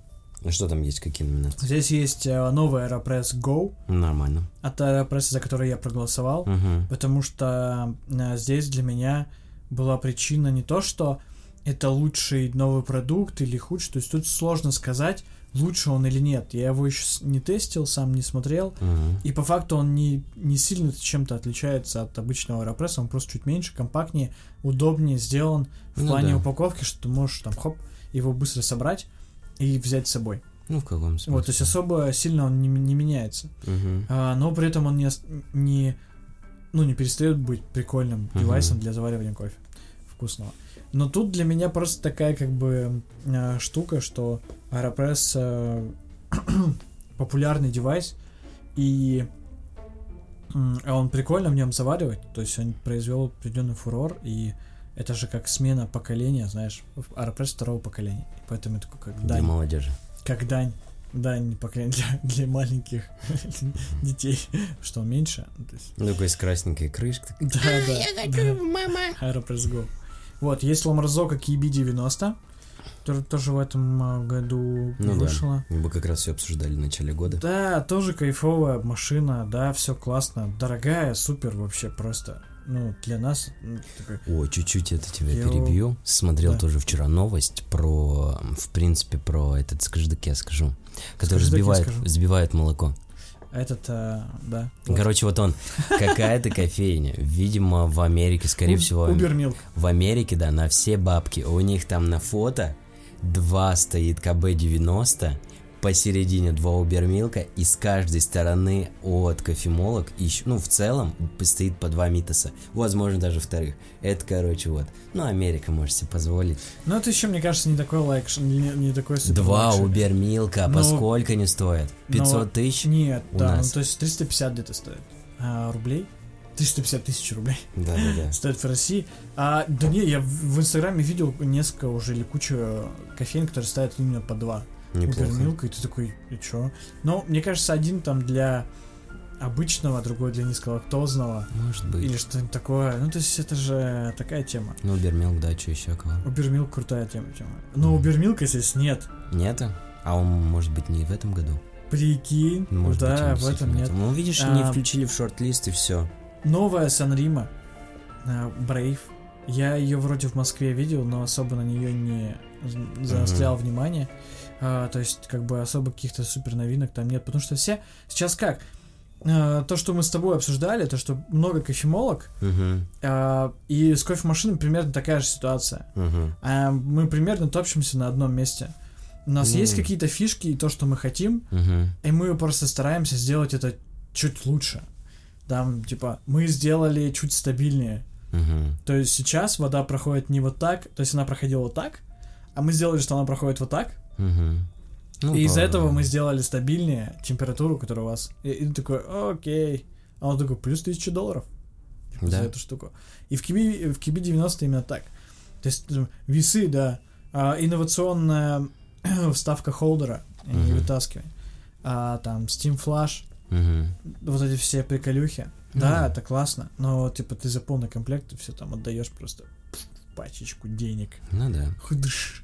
A: А что там есть, какие номинации?
B: Здесь есть э, новый Aeropress Go
A: Нормально.
B: от Aeropress, за который я проголосовал,
A: Мгм.
B: потому что э, здесь для меня была причина не то, что это лучший новый продукт или худший, то есть тут сложно сказать, лучше он или нет. Я его еще не тестил, сам не смотрел,
A: Мгм.
B: и по факту он не, не сильно чем-то отличается от обычного Aeropress, он просто чуть меньше, компактнее, удобнее сделан в
A: Ну
B: плане
A: да.
B: упаковки, что ты можешь там хоп, его быстро собрать и взять с собой.
A: Ну, в каком смысле?
B: Вот, то есть особо сильно он не, не меняется.
A: Мгм.
B: А, но при этом он не, не, ну, не перестает быть прикольным
A: Мгм.
B: девайсом для заваривания кофе вкусного. Но тут для меня просто такая как бы э, штука, что Aeropress э, популярный девайс, и м, он прикольно в нем заваривать, то есть он произвел определенный фурор, и это же как смена поколения, знаешь, Aeropress второго поколения, и поэтому это как
A: Для
B: дань,
A: молодежи.
B: как дань, дань поколения для, для маленьких детей, что меньше, ну, то есть
A: Такой с красненькой крышкой.
B: да, да. Я хочу, мама. Aeropress Go. Вот, есть Ламарзока KB90, тоже, тоже в этом а, году
A: Ну да.
B: вышла.
A: Мы как раз все обсуждали в начале года.
B: Да. тоже кайфовая машина, да, все классно, дорогая, супер вообще просто. Ну, для нас ну, такой,
A: Ой, чуть-чуть это тебя
B: Я-
A: перебью. Смотрел
B: Да.
A: тоже вчера новость про, в принципе, про этот скаждак я скажу, который
B: Скаждак я
A: сбивает,
B: скажу.
A: сбивает молоко.
B: Этот, а, да. вот.
A: Короче, вот он, какая-то кофейня, видимо, в Америке, скорее всего,
B: Milk.
A: в Америке, да, на все бабки. У них там на фото два стоит КБ-90, посередине два убермилка, и с каждой стороны от кофемолок, еще, ну, в целом, стоит по два митоса, возможно, даже вторых. Это, короче, вот. Ну, Америка может себе позволить.
B: Ну, это еще, мне кажется, не такой лайк, не, не такой супер
A: Два убермилка,
B: Но-
A: по сколько они стоят?
B: Но-
A: 500 тысяч?
B: Нет,
A: у
B: да,
A: нас.
B: ну, то есть 350 где-то стоит. А, рублей? 350 тысяч рублей
A: Да-да-да.
B: стоит в России. А, да не, я в, в Инстаграме видел несколько уже или кучу кофеин, которые ставят именно по два.
A: Неплохо.
B: Упермилка, и ты такой, и чё? Но, мне кажется, один там для обычного, другой для низколактозного.
A: Может быть.
B: Или что-нибудь такое. Ну, то есть это же такая тема.
A: Ну, убермилк, да, что еще кого?
B: Убермилк крутая тема. тема. Но убермилка здесь нет.
A: Нет? А он, может быть, не в этом году?
B: Прикинь,
A: Может
B: да,
A: быть,
B: в этом нет.
A: Ну, видишь, не
B: А.
A: включили в шорт-лист и все.
B: Новая Санрима, Брейв. Я ее вроде в Москве видел, но особо на нее не заострял внимание. А, то есть, как бы особо каких-то супер новинок там нет. Потому что все. Сейчас как? А, то, что мы с тобой обсуждали, то, что много кофемолок,
A: Угу,
B: а, и с кофемашиной примерно такая же ситуация.
A: угу.
B: А мы примерно топчемся на одном месте. У нас
A: Ну.
B: есть какие-то фишки и то, что мы хотим,
A: Угу.
B: и мы просто стараемся сделать это чуть лучше. Там, типа, мы сделали чуть стабильнее.
A: Угу.
B: То есть сейчас вода проходит не вот так, то есть она проходила вот так, а мы сделали, что она проходит вот так,
A: Угу.
B: и из-за этого мы сделали стабильнее температуру, которая у вас. И, и ты такой, окей. А он такой, плюс 1000 долларов типа, за
A: Да.
B: эту штуку. И в Киби, в Киби 90 именно так. То есть весы, да, а, инновационная вставка холдера, не
A: Мгм.
B: вытаскивай. А, там Steam Flash,
A: Угу.
B: вот эти все приколюхи.
A: Ну
B: Да,
A: да.
B: это классно, но типа ты за полный комплект ты все там отдаешь просто пачечку денег.
A: Ну да.
B: Худыш.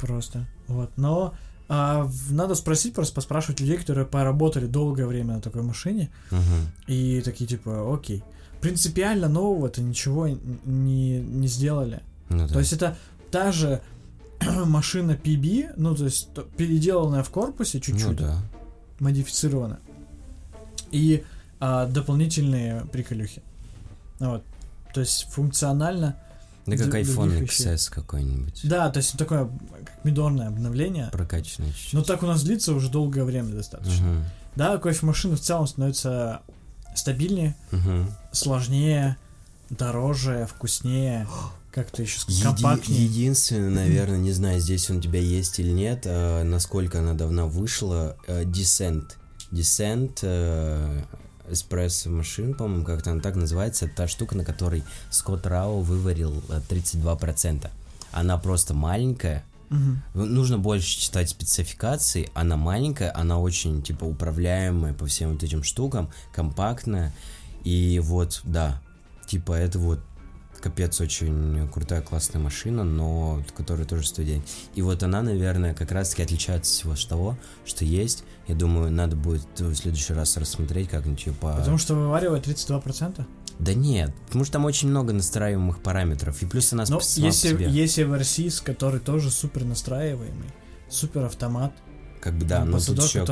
B: Просто. Вот. Но а, надо спросить, просто поспрашивать людей, которые поработали долгое время на такой машине,
A: Угу.
B: и такие типа, окей. Принципиально нового-то ничего не, не сделали.
A: Ну да.
B: То есть это та же машина PB, ну то есть переделанная в корпусе чуть-чуть,
A: Ну да.
B: модифицирована. И а, дополнительные приколюхи. Вот. То есть функционально.
A: Да как iPhone. XS какой-нибудь.
B: Да, то есть такое как мидорное обновление.
A: Прокачанный чуть-чуть.
B: Но так у нас длится уже долгое время достаточно.
A: Угу.
B: Да, кофемашины в целом становятся стабильнее,
A: Угу.
B: сложнее, дороже, вкуснее, как-то еще
A: Еди-
B: компактнее.
A: Единственное, наверное, не знаю, здесь он у тебя есть или нет, э, насколько она давно вышла, э, Descent. Descent э, эспрессо машин, по-моему, как-то она так называется, та штука, на которой Скотт Рау выварил э, 32%. Она просто маленькая,
B: Мгм.
A: Нужно больше читать спецификации. Она маленькая, она очень, типа, управляемая по всем вот этим штукам, компактная. И вот, да, типа, это вот капец очень крутая, классная машина, но которая тоже стоит денег. И вот она, наверное, как раз-таки отличается от всего того, что есть. Я думаю, надо будет в следующий раз рассмотреть как-нибудь ее по...
B: Потому что вываривает 32%.
A: Да нет, потому что там очень много настраиваемых параметров. И плюс она
B: Но есть,
A: себе.
B: есть Eversys, который тоже супер настраиваемый, супер автомат.
A: Как бы да,
B: Ну,
A: но тут еще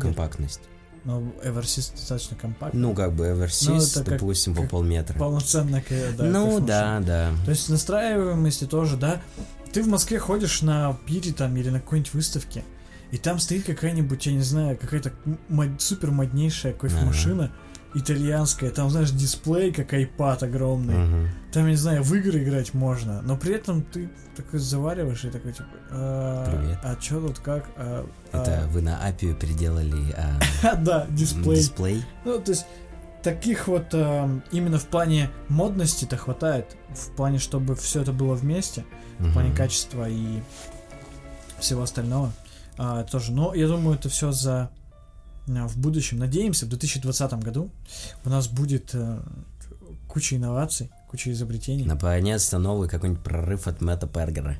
A: компактность.
B: Но Eversys достаточно компактный.
A: Ну, как бы Eversys,
B: это как-
A: допустим, по
B: как
A: полметра.
B: Полноценная да,
A: ну, да, да.
B: То есть настраиваемости тоже, да. Ты в Москве ходишь на пире там или на какой-нибудь выставке, и там стоит какая-нибудь, я не знаю, какая-то супер моднейшая кофемашина итальянская, там, знаешь, дисплей, как iPad огромный.
A: Мгм.
B: Там, я не знаю, в игры играть можно, но при этом ты такой завариваешь и такой, типа, а,
A: Привет.
B: а чё тут как? А,
A: Это вы на API переделали а,
B: а, да, дисплей.
A: дисплей.
B: Ну, то есть, таких вот эм, именно в плане модности-то хватает, в плане, чтобы все это было вместе, в плане качества и всего остального. А, тоже, но я думаю, это все за а, в будущем. Надеемся, в 2020 году у нас будет э, куча инноваций, куча изобретений.
A: Наконец-то новый какой-нибудь прорыв от Мэтта Пергера.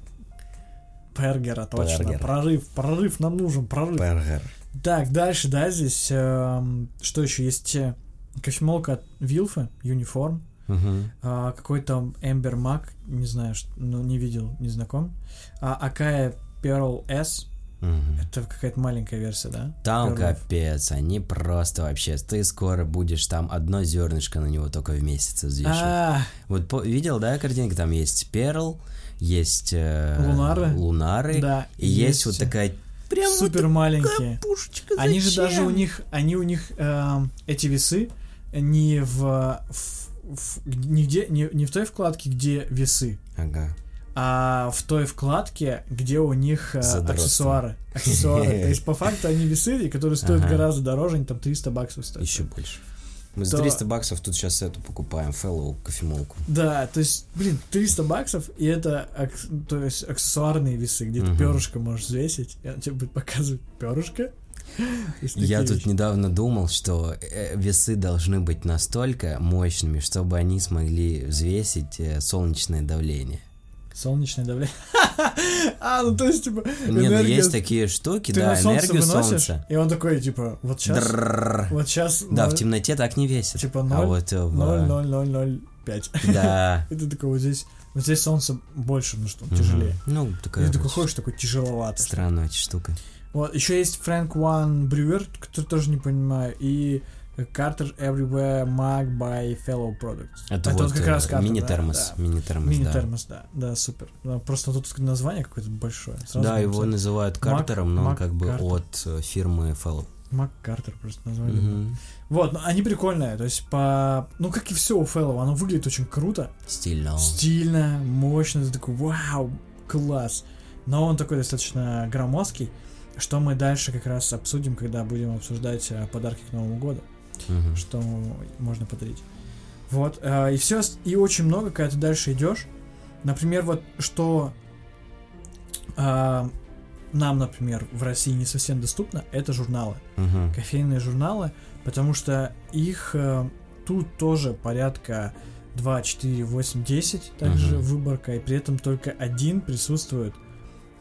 B: Пергера, точно.
A: Пергер.
B: Прорыв, прорыв нам нужен, прорыв.
A: Пергер.
B: Так, дальше, да, здесь эм, что еще есть? э, Кофемолка от Вилфа, Uniform,
A: Мгм.
B: а, какой-то Ember Mac, не знаю, ш- ну, не видел, не знаком. А, Акая Pearl S,
A: Мгм.
B: Это какая-то маленькая версия, да?
A: Там
B: Перлов.
A: капец, они просто вообще, ты скоро будешь там одно зернышко на него только в месяц взвешивать.
B: А,
A: Вот по- видел, да, картинка? Там есть перл, есть э,
B: Лунары.
A: лунары,
B: да.
A: и есть, вот такая прям вот
B: супер маленькие.
A: пушечка.
B: Они же даже у них, они у них эм, эти весы не в, в- в- нигде, не, не в той вкладке, где весы,
A: Ага.
B: А в той вкладке, где у них
A: Задротство.
B: аксессуары. Аксессуары. То есть по факту они весы, которые стоят гораздо дороже, они там 300 баксов стоят.
A: Еще больше. Мы за
B: То-
A: 300 баксов тут сейчас эту покупаем, Fellow кофемолку.
B: Да, то есть, блин, 300 баксов, и это то есть аксессуарные весы, где ты перышко можешь взвесить, и он тебе будет показывать перышко.
A: Я тут недавно думал, что э, весы должны быть настолько мощными, чтобы они смогли взвесить э, солнечное давление.
B: Солнечное давление. А, ну то есть, типа,
A: Не, ну есть такие штуки,
B: ты
A: да,
B: солнце
A: энергию
B: выносишь,
A: солнца.
B: и он такой, типа, вот сейчас, вот сейчас,
A: Да, в темноте так не весит.
B: типа
A: А
B: 0,
A: вот э, в-
B: 0,0005.
A: Да.
B: И ты такой, вот здесь, вот здесь солнце больше, ну что, тяжелее.
A: Ну,
B: И
A: такая
B: ты такой
A: вот
B: ходишь, такой тяжеловато.
A: странная штука.
B: Вот, еще есть Фрэнк Уан Брюер, который тоже не понимаю, и Картер Everywhere Mag by Fellow Products.
A: Это, вот,
B: как раз
A: э,
B: Картер,
A: мини-термос.
B: да,
A: Мини-термос,
B: да.
A: да.
B: Мини-термос, да. Да, супер. Просто тут название какое-то большое. Сразу
A: Да, его
B: написали.
A: называют
B: Мак-
A: Картером, но он
B: Мак
A: как бы
B: Картер.
A: от э, фирмы Fellow.
B: Мак Картер просто название.
A: Мгм.
B: Вот, ну, они прикольные, то есть по... Ну, как и все у Fellow, оно выглядит очень круто,
A: Стильно.
B: стильно, мощно, ты такой, вау, класс. Но он такой достаточно громоздкий, что мы дальше как раз обсудим, когда будем обсуждать э, подарки к Новому году.
A: Мгм.
B: что можно подарить. Вот, э, и все, и очень много, когда ты дальше идешь. Например, вот что э, нам, например, в России не совсем доступно, это журналы,
A: Мгм.
B: кофейные журналы, потому что их э, тут тоже порядка 2, 4, 8, 10, также
A: Мгм.
B: выборка, и при этом только один присутствует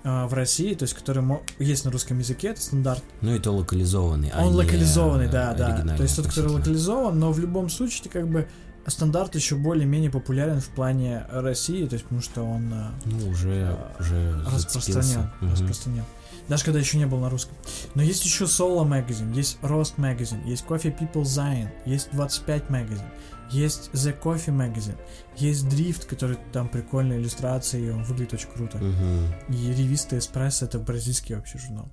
B: э, в России, то есть который есть на русском языке, это стандарт
A: Ну и то локализованный. а
B: он
A: не,
B: локализованный,
A: э,
B: да, да. То есть тот, который локализован, но в любом случае как бы стандарт еще более-менее популярен в плане России, то есть потому что он э,
A: Ну, уже,
B: а,
A: уже
B: распространен.
A: Мгм.
B: распространен. Даже когда еще не был на русском. Но есть еще Solo Magazine, есть Roast Magazine, есть Coffee People Zion, есть 25 Magazine, есть The Coffee Magazine, есть Drift, который там прикольные иллюстрации, и он выглядит очень круто.
A: Мгм.
B: И Ревиста Эспрессо это бразильский вообще журнал.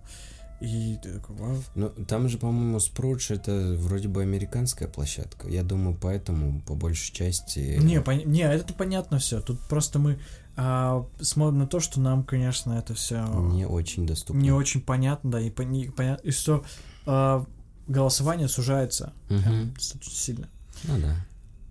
B: И ты такой, вау.
A: Ну, там же, по-моему, Спрудж это вроде бы американская площадка. Я думаю, поэтому по большей части...
B: Не, пон- не, это понятно все. Тут просто мы а, смотрим на то, что нам, конечно, это все
A: не очень доступно.
B: не очень понятно, да, и, пони- поня- и что а, голосование сужается прям достаточно сильно.
A: Ну да.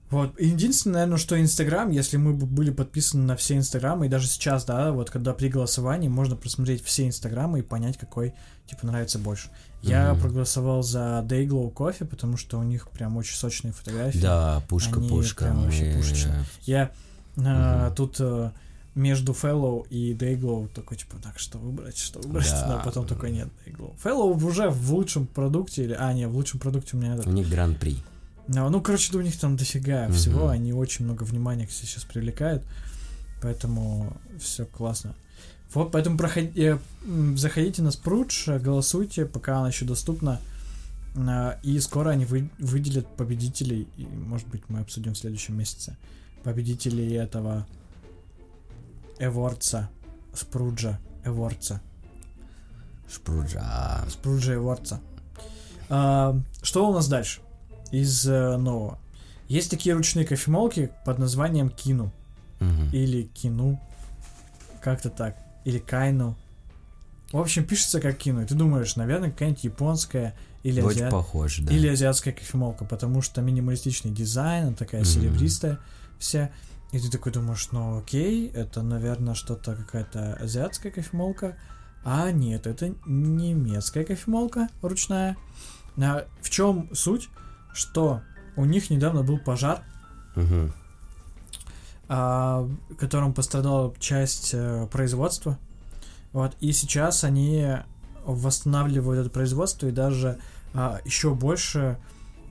B: Вот. Единственное, наверное, что Инстаграм, если мы бы были подписаны на все Инстаграмы, и даже сейчас, да, вот когда при голосовании можно просмотреть все Инстаграмы и понять, какой, типа, нравится больше. Я
A: Мгм.
B: проголосовал за Dayglow Coffee, потому что у них прям очень сочные фотографии.
A: Да, пушка-пушка.
B: Они прям вообще пушечные. Я а,
A: Мгм.
B: тут э, между Fellow и Dayglow такой, типа, так, что выбрать, что выбрать,
A: Да.
B: но потом такой, нет, Dayglow. Fellow уже в лучшем продукте, или, а, не, в лучшем продукте у меня этот.
A: У них гран-при.
B: Ну, ну, короче, да у них там дофига
A: Мгм.
B: всего, они очень много внимания к себе сейчас привлекают, поэтому все классно. Вот, поэтому проходи, э, заходите на Спрудж, голосуйте, пока она еще доступна, а, и скоро они вы- выделят победителей, и, может быть, мы обсудим в следующем месяце, победителей этого Эвордса, Спруджа, Эвордса.
A: Шпруджа.
B: Спруджа Эвордса. А, что у нас дальше из э, нового? Есть такие ручные кофемолки под названием Кину
A: Мгм.
B: или Кину, как-то так, или Кайну. В общем, пишется как Кину, и ты думаешь, наверное, какая-нибудь японская или,
A: Очень
B: азиат-
A: похож, да.
B: или азиатская кофемолка, потому что минималистичный дизайн, она такая
A: Мгм.
B: серебристая вся. И ты такой думаешь, ну окей, это, наверное, что-то какая-то азиатская кофемолка. А нет, это немецкая кофемолка ручная. А в чем суть? Что у них недавно был пожар,
A: Мгм.
B: а, которым пострадала часть э, производства. Вот, и сейчас они восстанавливают это производство и даже а, еще больше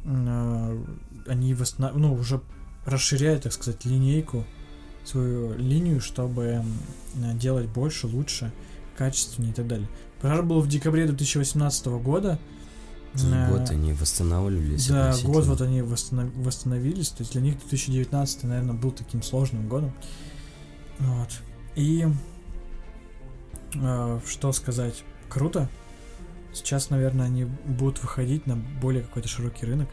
B: а, они восстанов... ну, уже расширяют, так сказать, линейку, свою линию, чтобы делать больше, лучше, качественнее и так далее. Пожар был в декабре 2018 года. Э,
A: год они восстанавливались.
B: Да, год вот они восстанов- восстановились, то есть для них 2019, наверное, был таким сложным годом. Вот. И э, что сказать, круто. Сейчас, наверное, они будут выходить на более какой-то широкий рынок.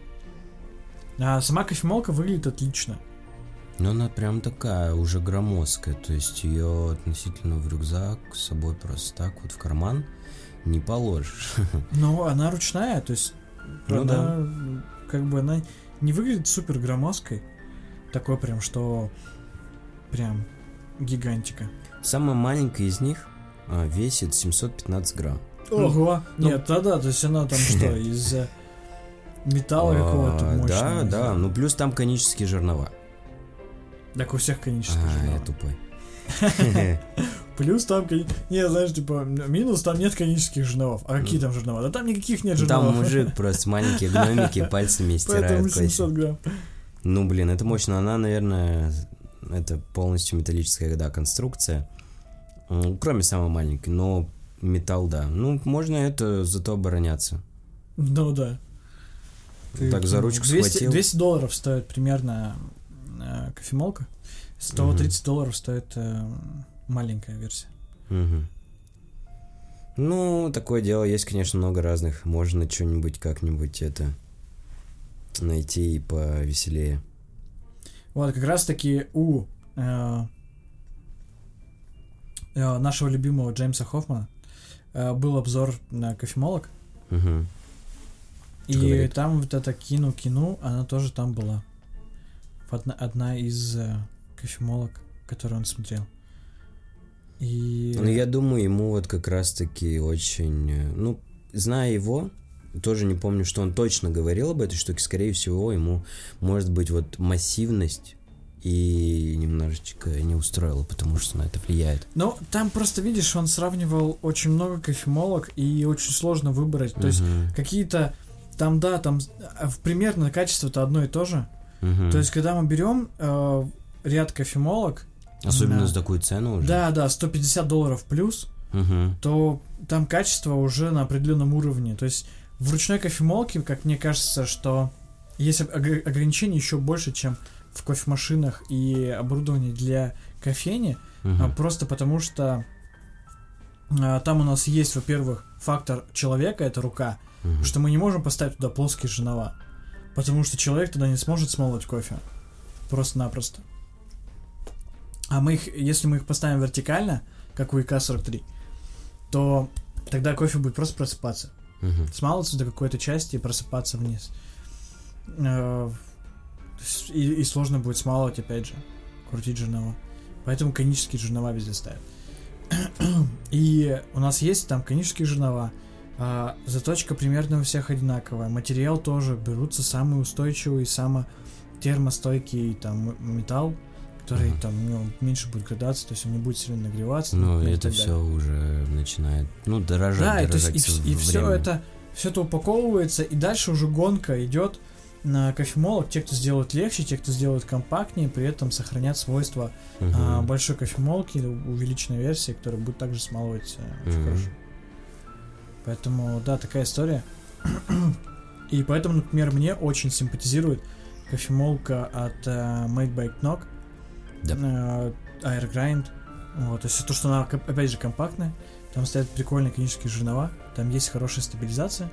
B: А сама кофемолка выглядит отлично.
A: Но она прям такая, уже громоздкая. То есть ее относительно в рюкзак с собой просто так вот в карман не положишь.
B: Но она ручная, то есть
A: Ну
B: она, как бы она не выглядит супер громоздкой. Такой прям, что прям гигантика.
A: Самая маленькая из них а, весит 715 грамм.
B: Ого!
A: Ну-
B: Нет, тогда, то есть она там что, из э, металла
A: А,
B: какого-то
A: Да,
B: мощного?
A: да. Ну плюс там конические жернова.
B: Так у всех конических
A: А,
B: жернова.
A: я тупой.
B: Плюс там, не, знаешь, типа, минус там нет конических жерновов. А какие там жернова? Да там никаких нет жерновов.
A: Там мужик просто маленькие гномики пальцами стирает
B: 700
A: кофе.
B: грамм.
A: Ну, блин, это мощно. Она, наверное, это полностью металлическая, да, конструкция. Кроме самой маленькой, но металл, да. Ну, можно это зато обороняться.
B: Ну да.
A: Так за ручку
B: 200,
A: схватил.
B: 200 долларов стоит примерно э, кофемолка. 130 долларов стоит э, маленькая версия.
A: Мгм. Ну, такое дело, есть, конечно, много разных. Можно что-нибудь как-нибудь это найти и повеселее.
B: Вот, как раз таки у э, э, нашего любимого Джеймса Хоффмана э, был обзор на кофемолок.
A: Мгм.
B: И
A: Говорит.
B: там вот эта Кину Кину, она тоже там была. Одна, одна из э, кофемолок, которую он смотрел. И...
A: Ну, я думаю, ему вот как раз-таки очень... э, Ну, зная его, тоже не помню, что он точно говорил об этой штуке. Скорее всего, ему, может быть, вот массивность и немножечко не устроила, потому что на это влияет.
B: Ну, там просто, видишь, он сравнивал очень много кофемолок, и очень сложно выбрать. То есть
A: Мгм.
B: какие-то... Там, да, там а, примерно качество-то одно и то же.
A: Мгм.
B: То есть, когда мы берем э, ряд кофемолок,
A: Особенно
B: да.
A: за такую цену уже.
B: да, да, 150 долларов плюс,
A: Мгм.
B: то там качество уже на определенном уровне. То есть в ручной кофемолке, как мне кажется, что есть ог- ограничения еще больше, чем в кофемашинах и оборудовании для кофейни, а просто потому что а, там у нас есть, во-первых, фактор человека, это рука,
A: Мгм.
B: что мы не можем поставить туда плоские жернова, потому что человек тогда не сможет смолоть кофе. Просто-напросто. А мы их, если мы их поставим вертикально, как у ИК-43, то тогда кофе будет просто просыпаться.
A: Мгм.
B: Смалываться до какой-то части и просыпаться вниз. Э, И, и сложно будет смалывать, опять же, крутить жернова. Поэтому конические жернова везде ставят. И у нас есть там конические жернова. а заточка примерно у всех одинаковая. Материал тоже берутся самый устойчивый, самый термостойкий там металл, который
A: Мгм.
B: там у него меньше будет градации, то есть он не будет сильно нагреваться.
A: Ну,
B: и
A: это
B: далее.
A: все уже начинает, ну, дорожать,
B: Да, и, то есть,
A: дорожать
B: и, вс- и все это все это упаковывается, и дальше уже гонка идет на кофемолок. Те, кто сделают легче, те, кто сделают компактнее, при этом сохранят свойства
A: Мгм.
B: а, большой кофемолки, увеличенной версии, которая будет также смалывать э, очень
A: Мгм.
B: хорошо. Поэтому, да, такая история. И поэтому, например, мне очень симпатизирует кофемолка от э, Made by Knock,
A: Да.
B: э, Air Grind. Вот, то есть то, что она, опять же, компактная, там стоят прикольные конические жернова, там есть хорошая стабилизация,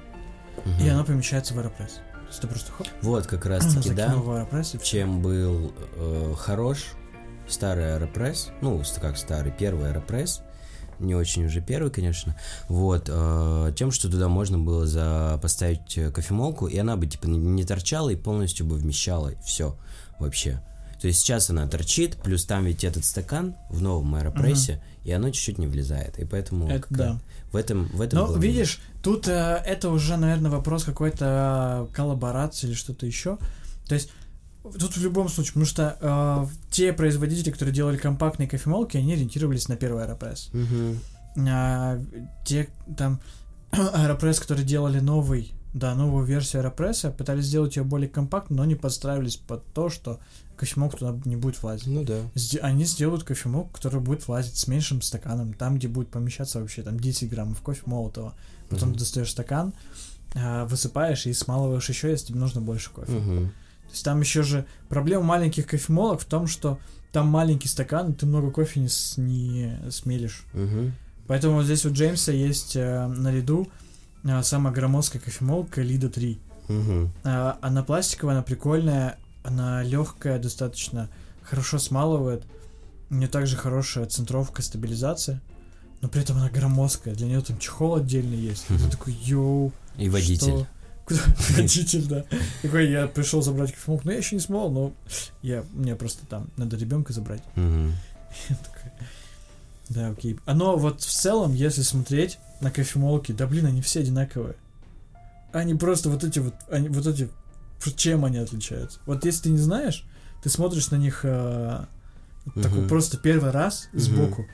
A: Мгм.
B: и она помещается в Aeropress. То есть ты просто хоп,
A: Вот как раз-таки, да,
B: закинул в Aeropress и всё.
A: чем был э, хорош старый Aeropress, ну, как старый, первый Aeropress, не очень уже первый, конечно, вот, э, тем, что туда можно было за, поставить э, кофемолку, и она бы, типа, не торчала и полностью бы вмещала все вообще. То есть сейчас она торчит, плюс там ведь этот стакан в новом аэропрессе, и оно чуть-чуть не влезает, и поэтому
B: Это да.
A: в этом в этом
B: Но
A: главное.
B: видишь, тут э, это уже, наверное, вопрос какой-то э, коллаборации или что-то еще. То есть тут в любом случае, потому что э, те производители, которые делали компактные кофемолки, они ориентировались на первый Aeropress.
A: Мгм.
B: А те там Aeropress, которые делали новый Да, новую версию Аэропресса, пытались сделать ее более компактной, но не подстраивались под то, что кофемок туда не будет влазить.
A: Ну да.
B: Они сделают кофемок, который будет влазить с меньшим стаканом, там, где будет помещаться вообще там 10 граммов кофе молотого. Потом ты достаешь стакан, а, высыпаешь и смалываешь еще, если тебе нужно больше кофе.
A: Мгм.
B: То есть там еще же проблема маленьких кофемолок в том, что там маленький стакан, и ты много кофе не, с- не смелишь.
A: Мгм.
B: Поэтому здесь у Джеймса есть э, на э, самая громоздкая кофемолка Лида 3.
A: Мгм.
B: А, она пластиковая, она прикольная, она легкая, достаточно хорошо смалывает. У нее также хорошая центровка, стабилизация. Но при этом она громоздкая. Для нее там чехол отдельный есть. И Ты такой, йоу,
A: И водитель.
B: что? Куда? Водитель, да. Такой, я пришел забрать кофемолку, но я еще не смол, но я, мне просто там надо ребенка забрать.
A: Мгм.
B: Я такой, Да, окей. Оно вот в целом, если смотреть на кофемолки, да блин, они все одинаковые. Они просто вот эти вот, они, вот эти, чем они отличаются? Вот если ты не знаешь, ты смотришь на них э, такой
A: Мгм.
B: просто первый раз
A: Мгм.
B: сбоку,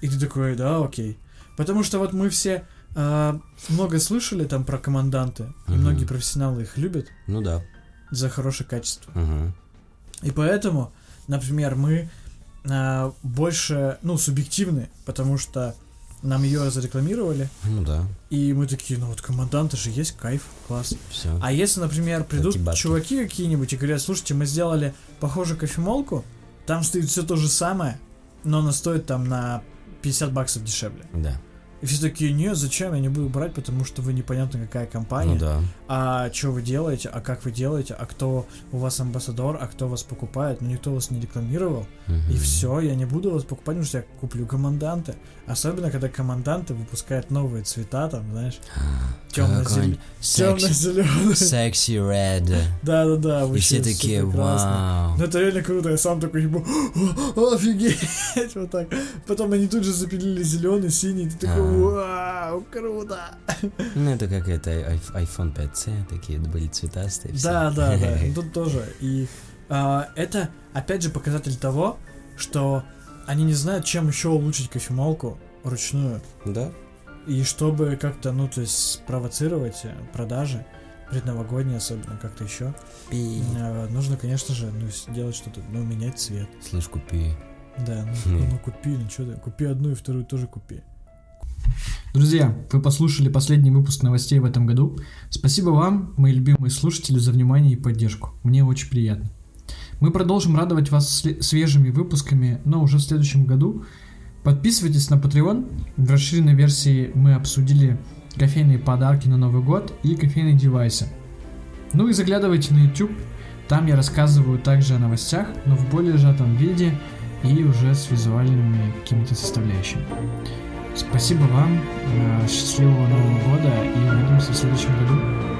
B: и ты такой, да, окей. Потому что вот мы все э, много слышали там про команданты, и
A: Мгм.
B: многие профессионалы их любят
A: Ну да.
B: за хорошее качество.
A: Мгм.
B: И поэтому, например, мы а, больше, ну, субъективны, потому что нам ее зарекламировали,
A: Ну да.
B: и мы такие, ну вот команданты же есть, кайф, класс.
A: Все.
B: А если, например, придут
A: Бабки-бабки.
B: чуваки какие-нибудь и говорят, слушайте, мы сделали похожую кофемолку, там стоит все то же самое, но она стоит там на 50 баксов дешевле.
A: Да.
B: И все такие, нет, зачем, я не буду брать, потому что вы непонятно какая компания.
A: Ну да.
B: а что вы делаете, а как вы делаете, а кто у вас амбассадор, а кто вас покупает, но никто вас не рекламировал. И
A: Мгм.
B: все, я не буду вас покупать, потому что я куплю команданты. Особенно, когда команданты выпускают новые цвета, там, знаешь,
A: Какой
B: темно-зеленый.
A: секси,
B: Темно-зеленый.
A: секси red.
B: Да-да-да,
A: И все такие, вау.
B: Ну это реально круто, я сам такой, типа, «О, офигеть, вот так. Потом они тут же запилили зеленый, синий, ты такой,
A: А.
B: вау, круто.
A: Ну, это как это iPhone 5C, такие были цветастые. все.
B: Да, да, да. Тут тоже. И а, это, опять же, показатель того, что они не знают, чем еще улучшить кофемолку ручную.
A: Да?
B: И чтобы как-то, ну, то есть, спровоцировать э, продажи, предновогодние особенно, как-то еще,
A: Пи.
B: э, нужно, конечно же, ну, сделать что-то, ну, менять цвет.
A: Слышь, купи.
B: Да, ну,
A: Хм.
B: ну купи, ну что ты, купи одну и вторую тоже купи.
C: Друзья, вы послушали последний выпуск новостей в этом году. Спасибо вам, мои любимые слушатели, за внимание и поддержку. Мне очень приятно. Мы продолжим радовать вас свежими выпусками, но уже в следующем году. Подписывайтесь на Patreon. В расширенной версии мы обсудили кофейные подарки на Новый год и кофейные девайсы. Ну и заглядывайте на YouTube. Там я рассказываю также о новостях, но в более сжатом виде и уже с визуальными какими-то составляющими. Спасибо вам, э, счастливого Нового года и увидимся в следующем году.